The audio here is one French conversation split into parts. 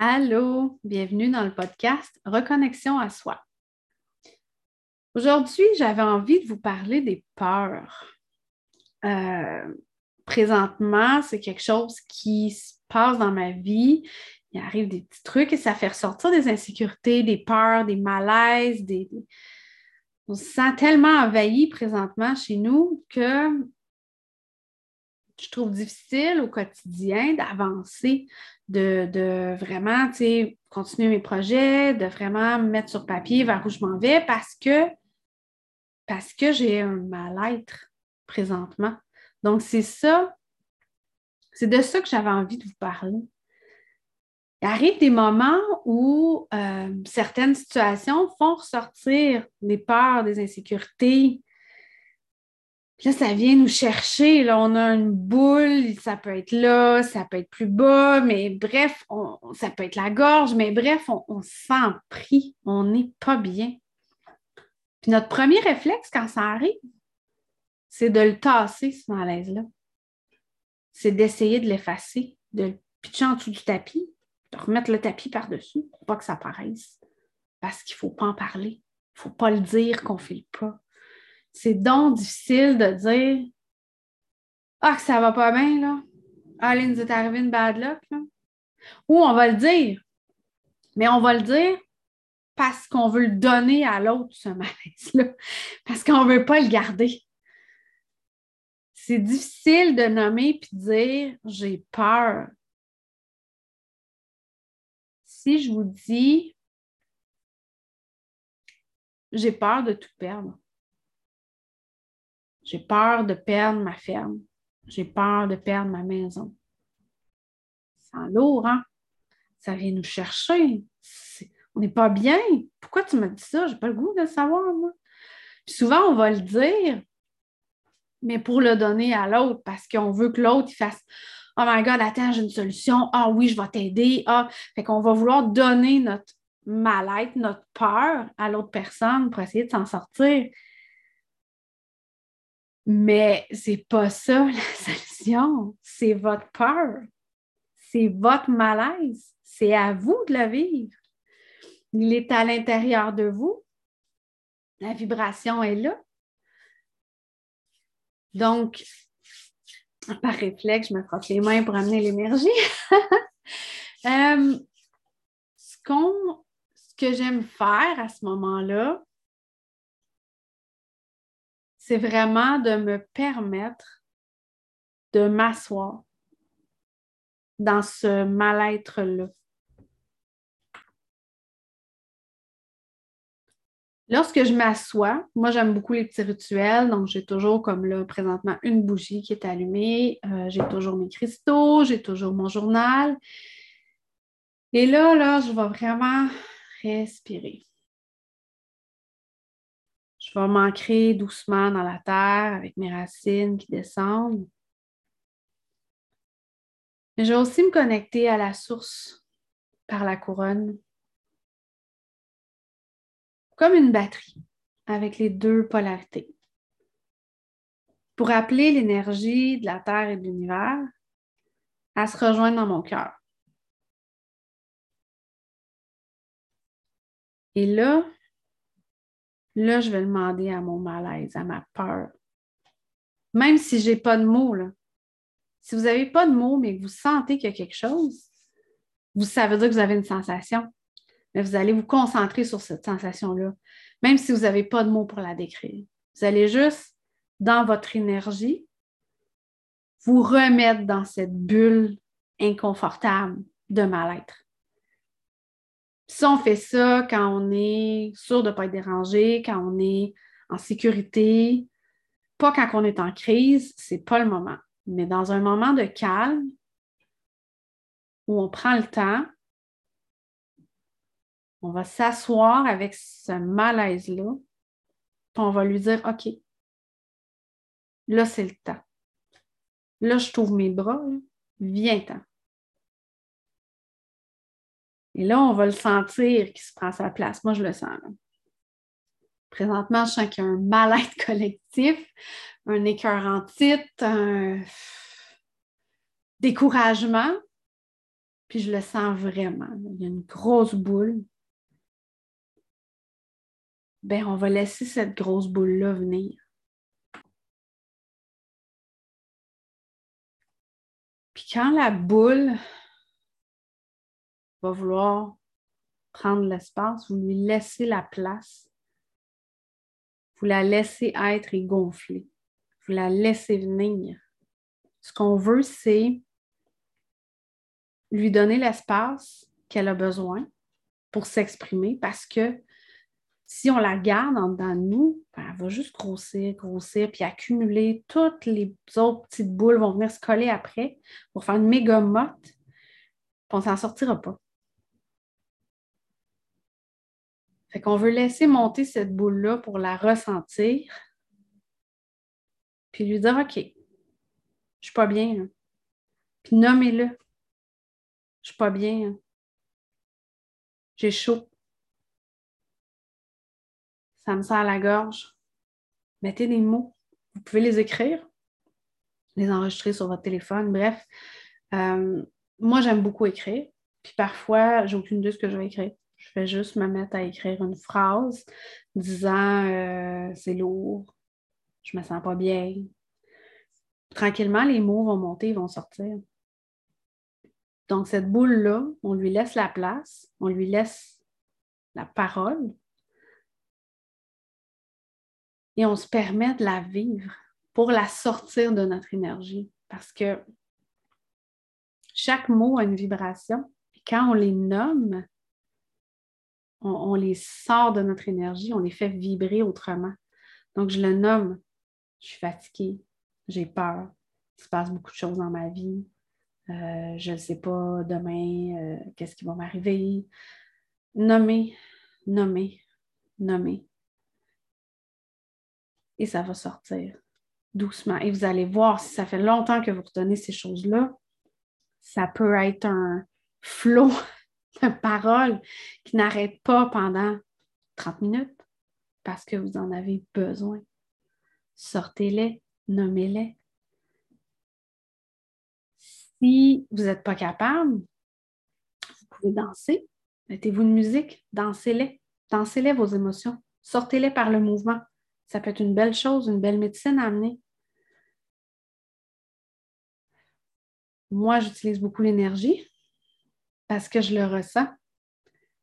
Allô, bienvenue dans le podcast Reconnexion à soi. Aujourd'hui, j'avais envie de vous parler des peurs. Euh, présentement, c'est quelque chose qui se passe dans ma vie. Il arrive des petits trucs et ça fait ressortir des insécurités, des peurs, des malaises. Des... On se sent tellement envahi présentement chez nous que je trouve difficile au quotidien d'avancer, de, vraiment continuer mes projets, de vraiment me mettre sur papier vers où je m'en vais parce que, parce que j'ai un mal-être présentement. Donc, c'est ça, c'est de ça que j'avais envie de vous parler. Il arrive des moments où euh, certaines situations font ressortir des peurs, des insécurités, là, ça vient nous chercher. Là, on a une boule, ça peut être là, ça peut être plus bas, mais bref, ça peut être la gorge, mais bref, on, se sent pris, on n'est pas bien. Puis notre premier réflexe quand ça arrive, c'est de le tasser, ce malaise-là. C'est d'essayer de l'effacer, de le pitcher en dessous du tapis, de remettre le tapis par-dessus pour pas que ça paraisse. Parce qu'il ne faut pas en parler. Il ne faut pas le dire qu'on ne file pas c'est donc difficile de dire Ah, que ça va pas bien, là. Ah, nous est arrivé une bad luck, là. Ou on va le dire, mais on va le dire parce qu'on veut le donner à l'autre, ce malaise-là, parce qu'on ne veut pas le garder. C'est difficile de nommer puis dire j'ai peur. Si je vous dis j'ai peur de tout perdre, j'ai peur de perdre ma ferme. J'ai peur de perdre ma maison. C'est lourd, hein? Ça vient nous chercher. on n'est pas bien. Pourquoi tu me dis ça? Je n'ai pas le goût de le savoir, moi. souvent, on va le dire, mais pour le donner à l'autre, parce qu'on veut que l'autre fasse Oh my God, attends, j'ai une solution. Ah oui, je vais t'aider. Ah, fait qu'on va vouloir donner notre mal-être, notre peur à l'autre personne pour essayer de s'en sortir. Mais c'est pas ça la solution. C'est votre peur. C'est votre malaise. C'est à vous de le vivre. Il est à l'intérieur de vous. La vibration est là. Donc, par réflexe, je me frotte les mains pour amener l'énergie. Euh, ce, ce que j'aime faire à ce moment-là, c'est vraiment de me permettre de m'asseoir dans ce mal-être-là. Lorsque je m'assois, moi j'aime beaucoup les petits rituels, donc j'ai toujours comme là présentement une bougie qui est allumée, euh, j'ai toujours mes cristaux, j'ai toujours mon journal. Et là, là, je vais vraiment respirer. Je vais m'ancrer doucement dans la terre avec mes racines qui descendent. Mais je vais aussi me connecter à la source par la couronne, comme une batterie avec les deux polarités. Pour appeler l'énergie de la Terre et de l'univers à se rejoindre dans mon cœur. Et là, Là, je vais demander à mon malaise, à ma peur. Même si je n'ai pas de mots. Si vous n'avez pas de mots, mais que vous sentez qu'il y a quelque chose, vous savez dire que vous avez une sensation. Mais vous allez vous concentrer sur cette sensation-là, même si vous n'avez pas de mots pour la décrire. Vous allez juste, dans votre énergie, vous remettre dans cette bulle inconfortable de mal-être. Si on fait ça quand on est sûr de ne pas être dérangé, quand on est en sécurité, pas quand on est en crise, ce n'est pas le moment. Mais dans un moment de calme, où on prend le temps, on va s'asseoir avec ce malaise-là, puis on va lui dire OK, là, c'est le temps. Là, je t'ouvre mes bras, viens-t'en. Et là, on va le sentir qui se prend sa place. Moi, je le sens. Présentement, je sens qu'il y a un mal-être collectif, un écœur un découragement. puis je le sens vraiment. Il y a une grosse boule. Ben, on va laisser cette grosse boule-là venir. Puis quand la boule va vouloir prendre l'espace, vous lui laissez la place. Vous la laissez être et gonfler. Vous la laissez venir. Ce qu'on veut, c'est lui donner l'espace qu'elle a besoin pour s'exprimer parce que si on la garde en dedans de nous, ben, elle va juste grossir, grossir, puis accumuler. Toutes les autres petites boules vont venir se coller après pour faire une méga motte, puis on s'en sortira pas. Fait qu'on veut laisser monter cette boule-là pour la ressentir, puis lui dire OK, je suis pas bien. Puis nommez-le. Je suis pas bien. J'ai chaud. Ça me à la gorge. Mettez des mots. Vous pouvez les écrire, les enregistrer sur votre téléphone. Bref, euh, moi, j'aime beaucoup écrire. Puis parfois, j'ai aucune idée ce que je vais écrire. Je vais juste me mettre à écrire une phrase disant euh, c'est lourd, je me sens pas bien. Tranquillement, les mots vont monter, ils vont sortir. Donc, cette boule-là, on lui laisse la place, on lui laisse la parole et on se permet de la vivre pour la sortir de notre énergie. Parce que chaque mot a une vibration. Et quand on les nomme, on, les sort de notre énergie, on les fait vibrer autrement. Donc, je le nomme. Je suis fatiguée, j'ai peur, il se passe beaucoup de choses dans ma vie, euh, je ne sais pas demain euh, qu'est-ce qui va m'arriver. Nommer, nommer, nommer. Et ça va sortir doucement. Et vous allez voir, si ça fait longtemps que vous retenez ces choses-là, ça peut être un flot de paroles qui n'arrête pas pendant 30 minutes parce que vous en avez besoin. Sortez-les, nommez-les. Si vous n'êtes pas capable, vous pouvez danser. Mettez-vous une musique, dansez-les. Dansez-les vos émotions. Sortez-les par le mouvement. Ça peut être une belle chose, une belle médecine à amener. Moi, j'utilise beaucoup l'énergie parce que je le ressens.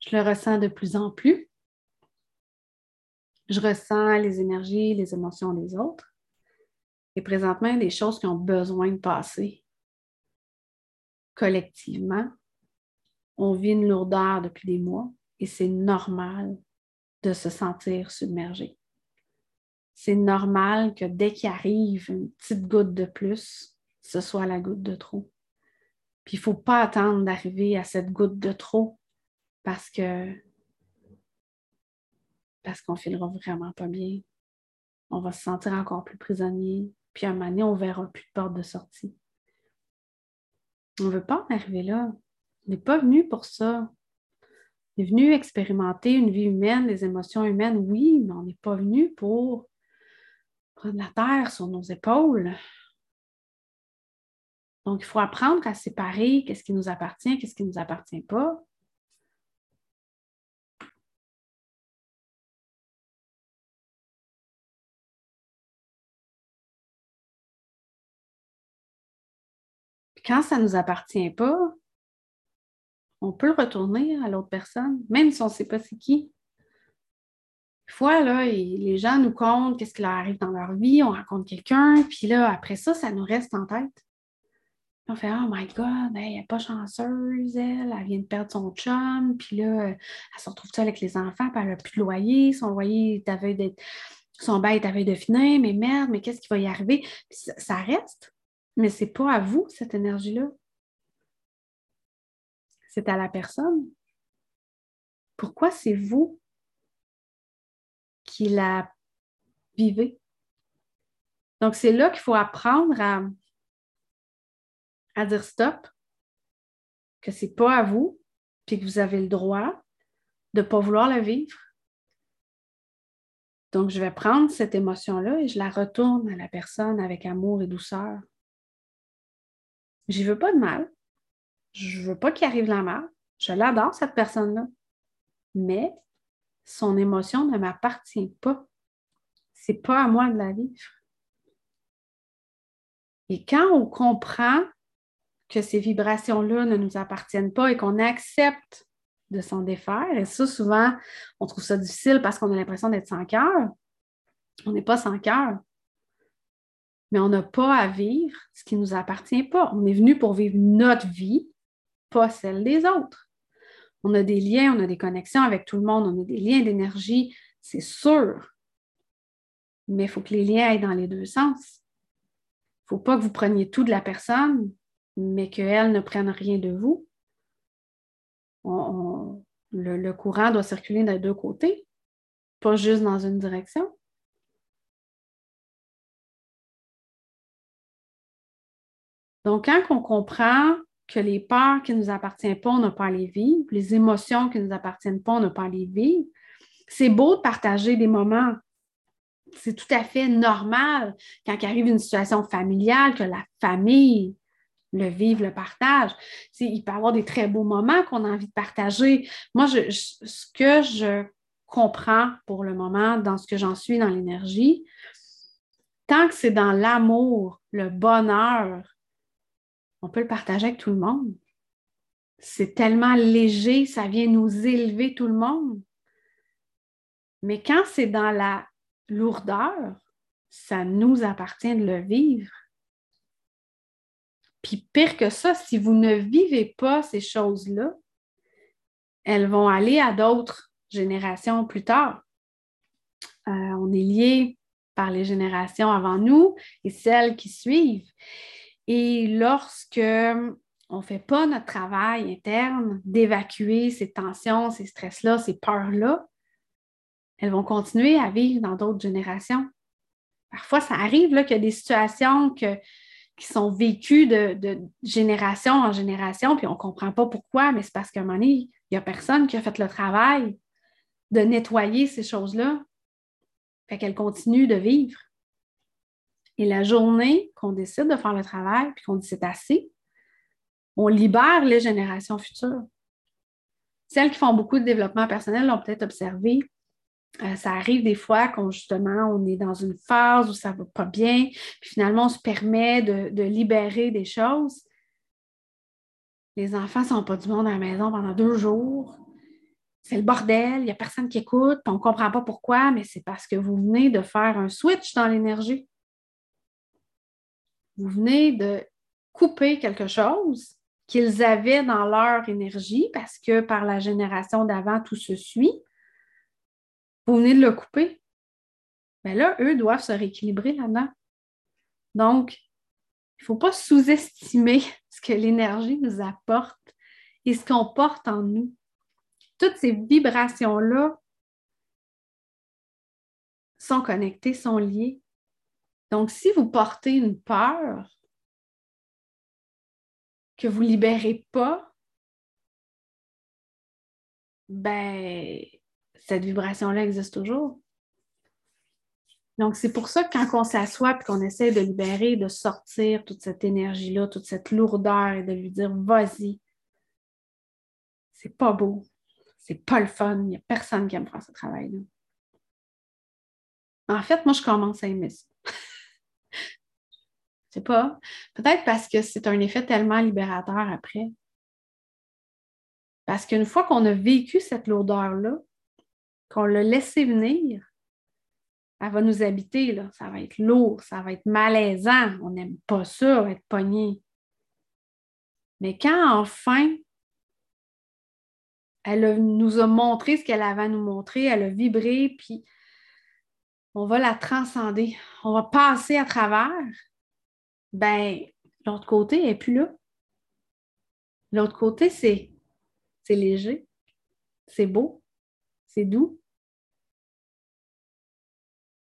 Je le ressens de plus en plus. Je ressens les énergies, les émotions des autres. Et présentement, des choses qui ont besoin de passer collectivement, on vit une lourdeur depuis des mois et c'est normal de se sentir submergé. C'est normal que dès qu'il arrive une petite goutte de plus, ce soit la goutte de trop. Puis il ne faut pas attendre d'arriver à cette goutte de trop parce que parce qu'on filera vraiment pas bien. On va se sentir encore plus prisonnier. Puis à un moment donné, on ne verra plus de porte de sortie. On ne veut pas en arriver là. On n'est pas venu pour ça. On est venu expérimenter une vie humaine, des émotions humaines, oui, mais on n'est pas venu pour prendre la terre sur nos épaules. Donc, il faut apprendre à séparer qu'est-ce qui nous appartient, qu'est-ce qui ne nous appartient pas. quand ça ne nous appartient pas, on peut retourner à l'autre personne, même si on ne sait pas c'est qui. Des fois, là, les gens nous comptent qu'est-ce qui leur arrive dans leur vie, on rencontre quelqu'un, puis là, après ça, ça nous reste en tête. On fait Oh my God, elle n'est pas chanceuse, elle, elle vient de perdre son chum, puis là, elle se retrouve seule avec les enfants, puis elle n'a plus de loyer, son loyer est à d'être. Son bail est à de finir, mais merde, mais qu'est-ce qui va y arriver? ça reste. Mais ce n'est pas à vous, cette énergie-là. C'est à la personne. Pourquoi c'est vous qui la vivez? Donc, c'est là qu'il faut apprendre à, à dire stop, que ce n'est pas à vous, puis que vous avez le droit de ne pas vouloir la vivre. Donc, je vais prendre cette émotion-là et je la retourne à la personne avec amour et douceur. J'y veux pas de mal. je veux pas qu'il arrive la mort. Je l'adore, cette personne-là. Mais son émotion ne m'appartient pas. C'est pas à moi de la vivre. Et quand on comprend que ces vibrations-là ne nous appartiennent pas et qu'on accepte de s'en défaire, et ça, souvent, on trouve ça difficile parce qu'on a l'impression d'être sans cœur. On n'est pas sans cœur. Mais on n'a pas à vivre ce qui ne nous appartient pas. On est venu pour vivre notre vie, pas celle des autres. On a des liens, on a des connexions avec tout le monde, on a des liens d'énergie, c'est sûr. Mais il faut que les liens aillent dans les deux sens. Il ne faut pas que vous preniez tout de la personne, mais qu'elle ne prenne rien de vous. le, courant doit circuler des deux côtés, pas juste dans une direction. Donc, quand on comprend que les peurs qui ne nous appartiennent pas, on n'a pas à les vivre, les émotions qui ne nous appartiennent pas, on n'a pas à les vivre, c'est beau de partager des moments c'est tout à fait normal quand arrive une situation familiale que la famille le vive, le partage. il peut y avoir des très beaux moments qu'on a envie de partager. Moi, ce que je comprends pour le moment, dans ce que j'en suis dans l'énergie, tant que c'est dans l'amour, le bonheur, on peut le partager avec tout le monde. C'est tellement léger, ça vient nous élever tout le monde. Mais quand c'est dans la lourdeur, ça nous appartient de le vivre. Puis pire que ça, si vous ne vivez pas ces choses-là, elles vont aller à d'autres générations plus tard. Euh, on est lié par les générations avant nous et celles qui suivent. Et lorsque on ne fait pas notre travail interne d'évacuer ces tensions, ces stress-là, ces peurs-là, elles vont continuer à vivre dans d'autres générations. Parfois, ça arrive qu'il y a des situations qui sont vécues de, génération en génération, puis on ne comprend pas pourquoi, mais c'est parce qu'à un moment donné, il n'y a personne qui a fait le travail de nettoyer ces choses-là. Fait qu'elles continuent de vivre. Et la journée qu'on décide de faire le travail, puis qu'on dit c'est assez, on libère les générations futures. Celles qui font beaucoup de développement personnel l'ont peut-être observé euh, ça arrive des fois quand justement on est dans une phase où ça ne va pas bien, puis finalement on se permet de, libérer des choses. Les enfants ne sont pas du monde à la maison pendant deux jours. C'est le bordel, il n'y a personne qui écoute, on ne comprend pas pourquoi, mais c'est parce que vous venez de faire un switch dans l'énergie. Vous venez de couper quelque chose qu'ils avaient dans leur énergie parce que par la génération d'avant, tout se suit vous venez de le couper. Mais ben là, eux doivent se rééquilibrer là-dedans. Donc, il ne faut pas sous-estimer ce que l'énergie nous apporte et ce qu'on porte en nous. Toutes ces vibrations-là sont connectées, sont liées. Donc, si vous portez une peur que vous ne libérez pas, ben, cette vibration-là existe toujours. Donc, c'est pour ça que quand on s'assoit et qu'on essaie de libérer, de sortir toute cette énergie-là, toute cette lourdeur et de lui dire vas-y, c'est pas beau, c'est pas le fun, il n'y a personne qui aime faire ce travail-là. En fait, moi, je commence à aimer ça. Je sais pas. Peut-être parce que c'est un effet tellement libérateur après. Parce qu'une fois qu'on a vécu cette lourdeur-là, qu'on l'a laissé venir, elle va nous habiter, là. ça va être lourd, ça va être malaisant. On n'aime pas ça, être pogné. Mais quand enfin, elle nous a montré ce qu'elle avait à nous montrer, elle a vibré, puis on va la transcender, on va passer à travers, ben l'autre côté n'est plus là. L'autre côté, c'est léger, c'est beau, c'est doux.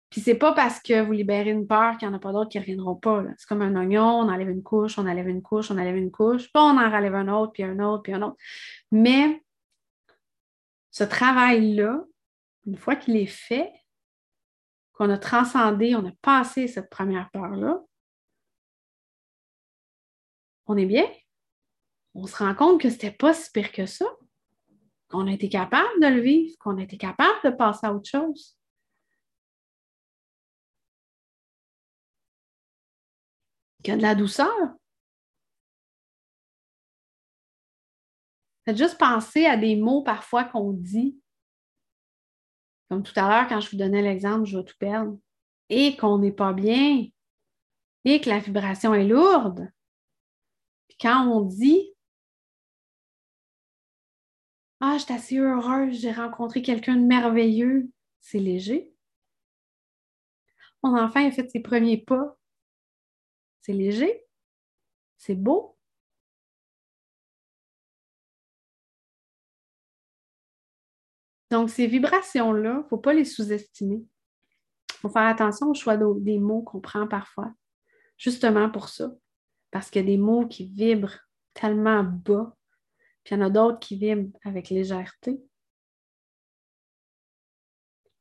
Puis c'est pas parce que vous libérez une peur qu'il n'y en a pas d'autres qui ne reviendront pas. C'est comme un oignon, on enlève une couche, on enlève une couche, on enlève une couche, puis on en relève un autre, puis un autre, puis un autre. Mais ce travail-là, une fois qu'il est fait, qu'on a transcendé, on a passé cette première peur-là, on est bien. on se rend compte que c'était pas si pire que ça, qu'on a été capable de le vivre, qu'on a été capable de passer à autre chose. Qu'il y a de la douceur. Faites juste penser à des mots parfois qu'on dit. Comme tout à l'heure, quand je vous donnais l'exemple, je vais tout perdre. Et qu'on n'est pas bien. Et que la vibration est lourde. Puis quand on dit Ah, je suis assez heureuse, j'ai rencontré quelqu'un de merveilleux, c'est léger. Mon enfant a fait ses premiers pas. C'est léger. C'est beau. Donc, ces vibrations-là, il ne faut pas les sous-estimer. Il faut faire attention au choix des mots qu'on prend parfois, justement pour ça. Parce qu'il y a des mots qui vibrent tellement bas, puis il y en a d'autres qui vibrent avec légèreté.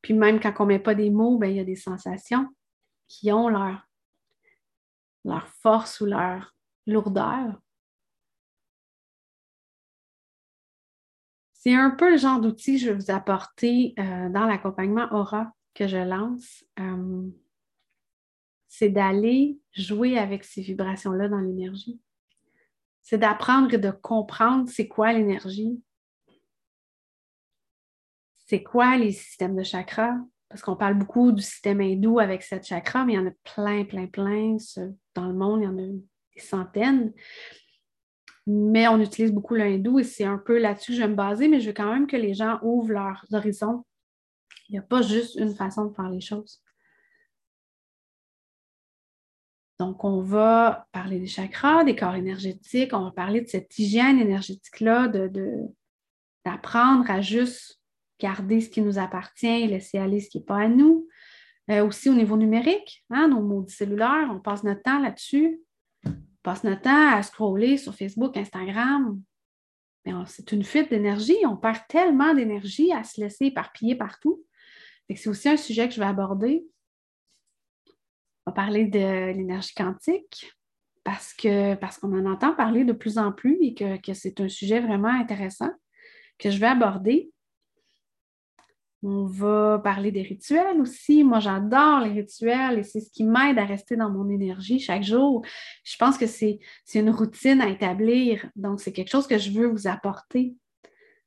Puis même quand on ne met pas des mots, ben, il y a des sensations qui ont leur, force ou leur lourdeur. C'est un peu le genre d'outil que je vais vous apporter euh, dans l'accompagnement Aura que je lance. Euh, c'est d'aller jouer avec ces vibrations-là dans l'énergie. C'est d'apprendre et de comprendre c'est quoi l'énergie. C'est quoi les systèmes de chakras? Parce qu'on parle beaucoup du système hindou avec sept chakras, mais il y en a plein, plein, plein. Dans le monde, il y en a des centaines mais on utilise beaucoup l'hindou et c'est un peu là-dessus que je vais me baser, mais je veux quand même que les gens ouvrent leurs horizons. Il n'y a pas juste une façon de faire les choses. Donc, on va parler des chakras, des corps énergétiques, on va parler de cette hygiène énergétique-là, d'apprendre à juste garder ce qui nous appartient et laisser aller ce qui n'est pas à nous. Euh, aussi au niveau numérique, hein, nos mots cellulaires, on passe notre temps là-dessus passe notre temps à scroller sur Facebook, Instagram. C'est une fuite d'énergie. On perd tellement d'énergie à se laisser éparpiller partout. C'est aussi un sujet que je vais aborder. On va parler de l'énergie quantique parce que parce qu'on en entend parler de plus en plus et que, que c'est un sujet vraiment intéressant que je vais aborder. On va parler des rituels aussi. Moi, j'adore les rituels et c'est ce qui m'aide à rester dans mon énergie chaque jour. Je pense que c'est une routine à établir. Donc, c'est quelque chose que je veux vous apporter.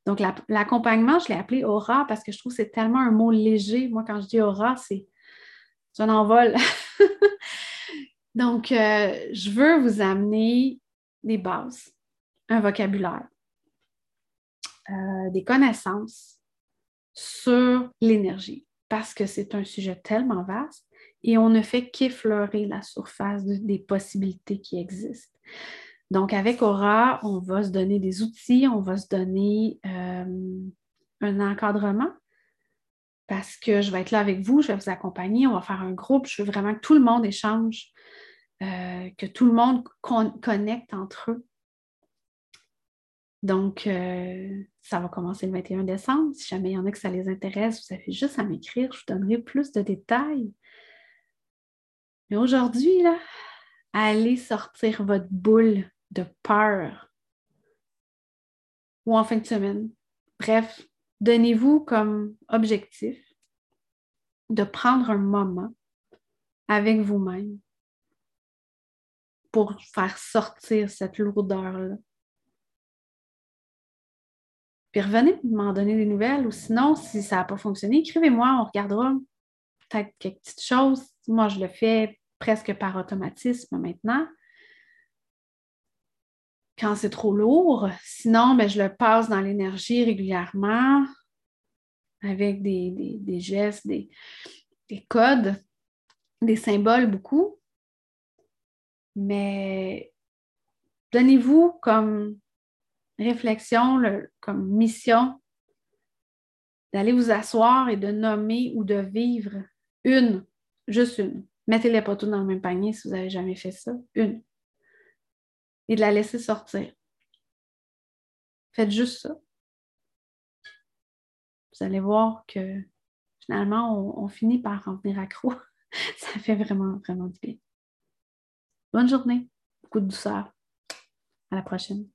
Donc, l'accompagnement, je l'ai appelé aura parce que je trouve que c'est tellement un mot léger. Moi, quand je dis aura, c'est un envol. Donc, euh, je veux vous amener des bases, un vocabulaire, euh, des connaissances sur l'énergie parce que c'est un sujet tellement vaste et on ne fait qu'effleurer la surface des possibilités qui existent. Donc, avec Aura, on va se donner des outils, on va se donner euh, un encadrement parce que je vais être là avec vous, je vais vous accompagner, on va faire un groupe, je veux vraiment que tout le monde échange, euh, que tout le monde connecte entre eux. Donc, euh, ça va commencer le 21 décembre. Si jamais il y en a que ça les intéresse, vous avez juste à m'écrire, je vous donnerai plus de détails. Mais aujourd'hui, là, allez sortir votre boule de peur. Ou en fin de semaine. Bref, donnez-vous comme objectif de prendre un moment avec vous-même pour faire sortir cette lourdeur-là puis revenez m'en donner des nouvelles. Ou sinon, si ça n'a pas fonctionné, écrivez-moi, on regardera peut-être quelques petites choses. Moi, je le fais presque par automatisme maintenant. Quand c'est trop lourd. Sinon, ben, je le passe dans l'énergie régulièrement avec des, gestes, des, des codes, des symboles beaucoup. Mais donnez-vous comme réflexion, comme mission, d'aller vous asseoir et de nommer ou de vivre une, juste une. Mettez-les pas dans le même panier si vous n'avez jamais fait ça. Une. Et de la laisser sortir. Faites juste ça. Vous allez voir que finalement, on, finit par en venir accro. ça fait vraiment, vraiment du bien. Bonne journée. Beaucoup de douceur. À la prochaine.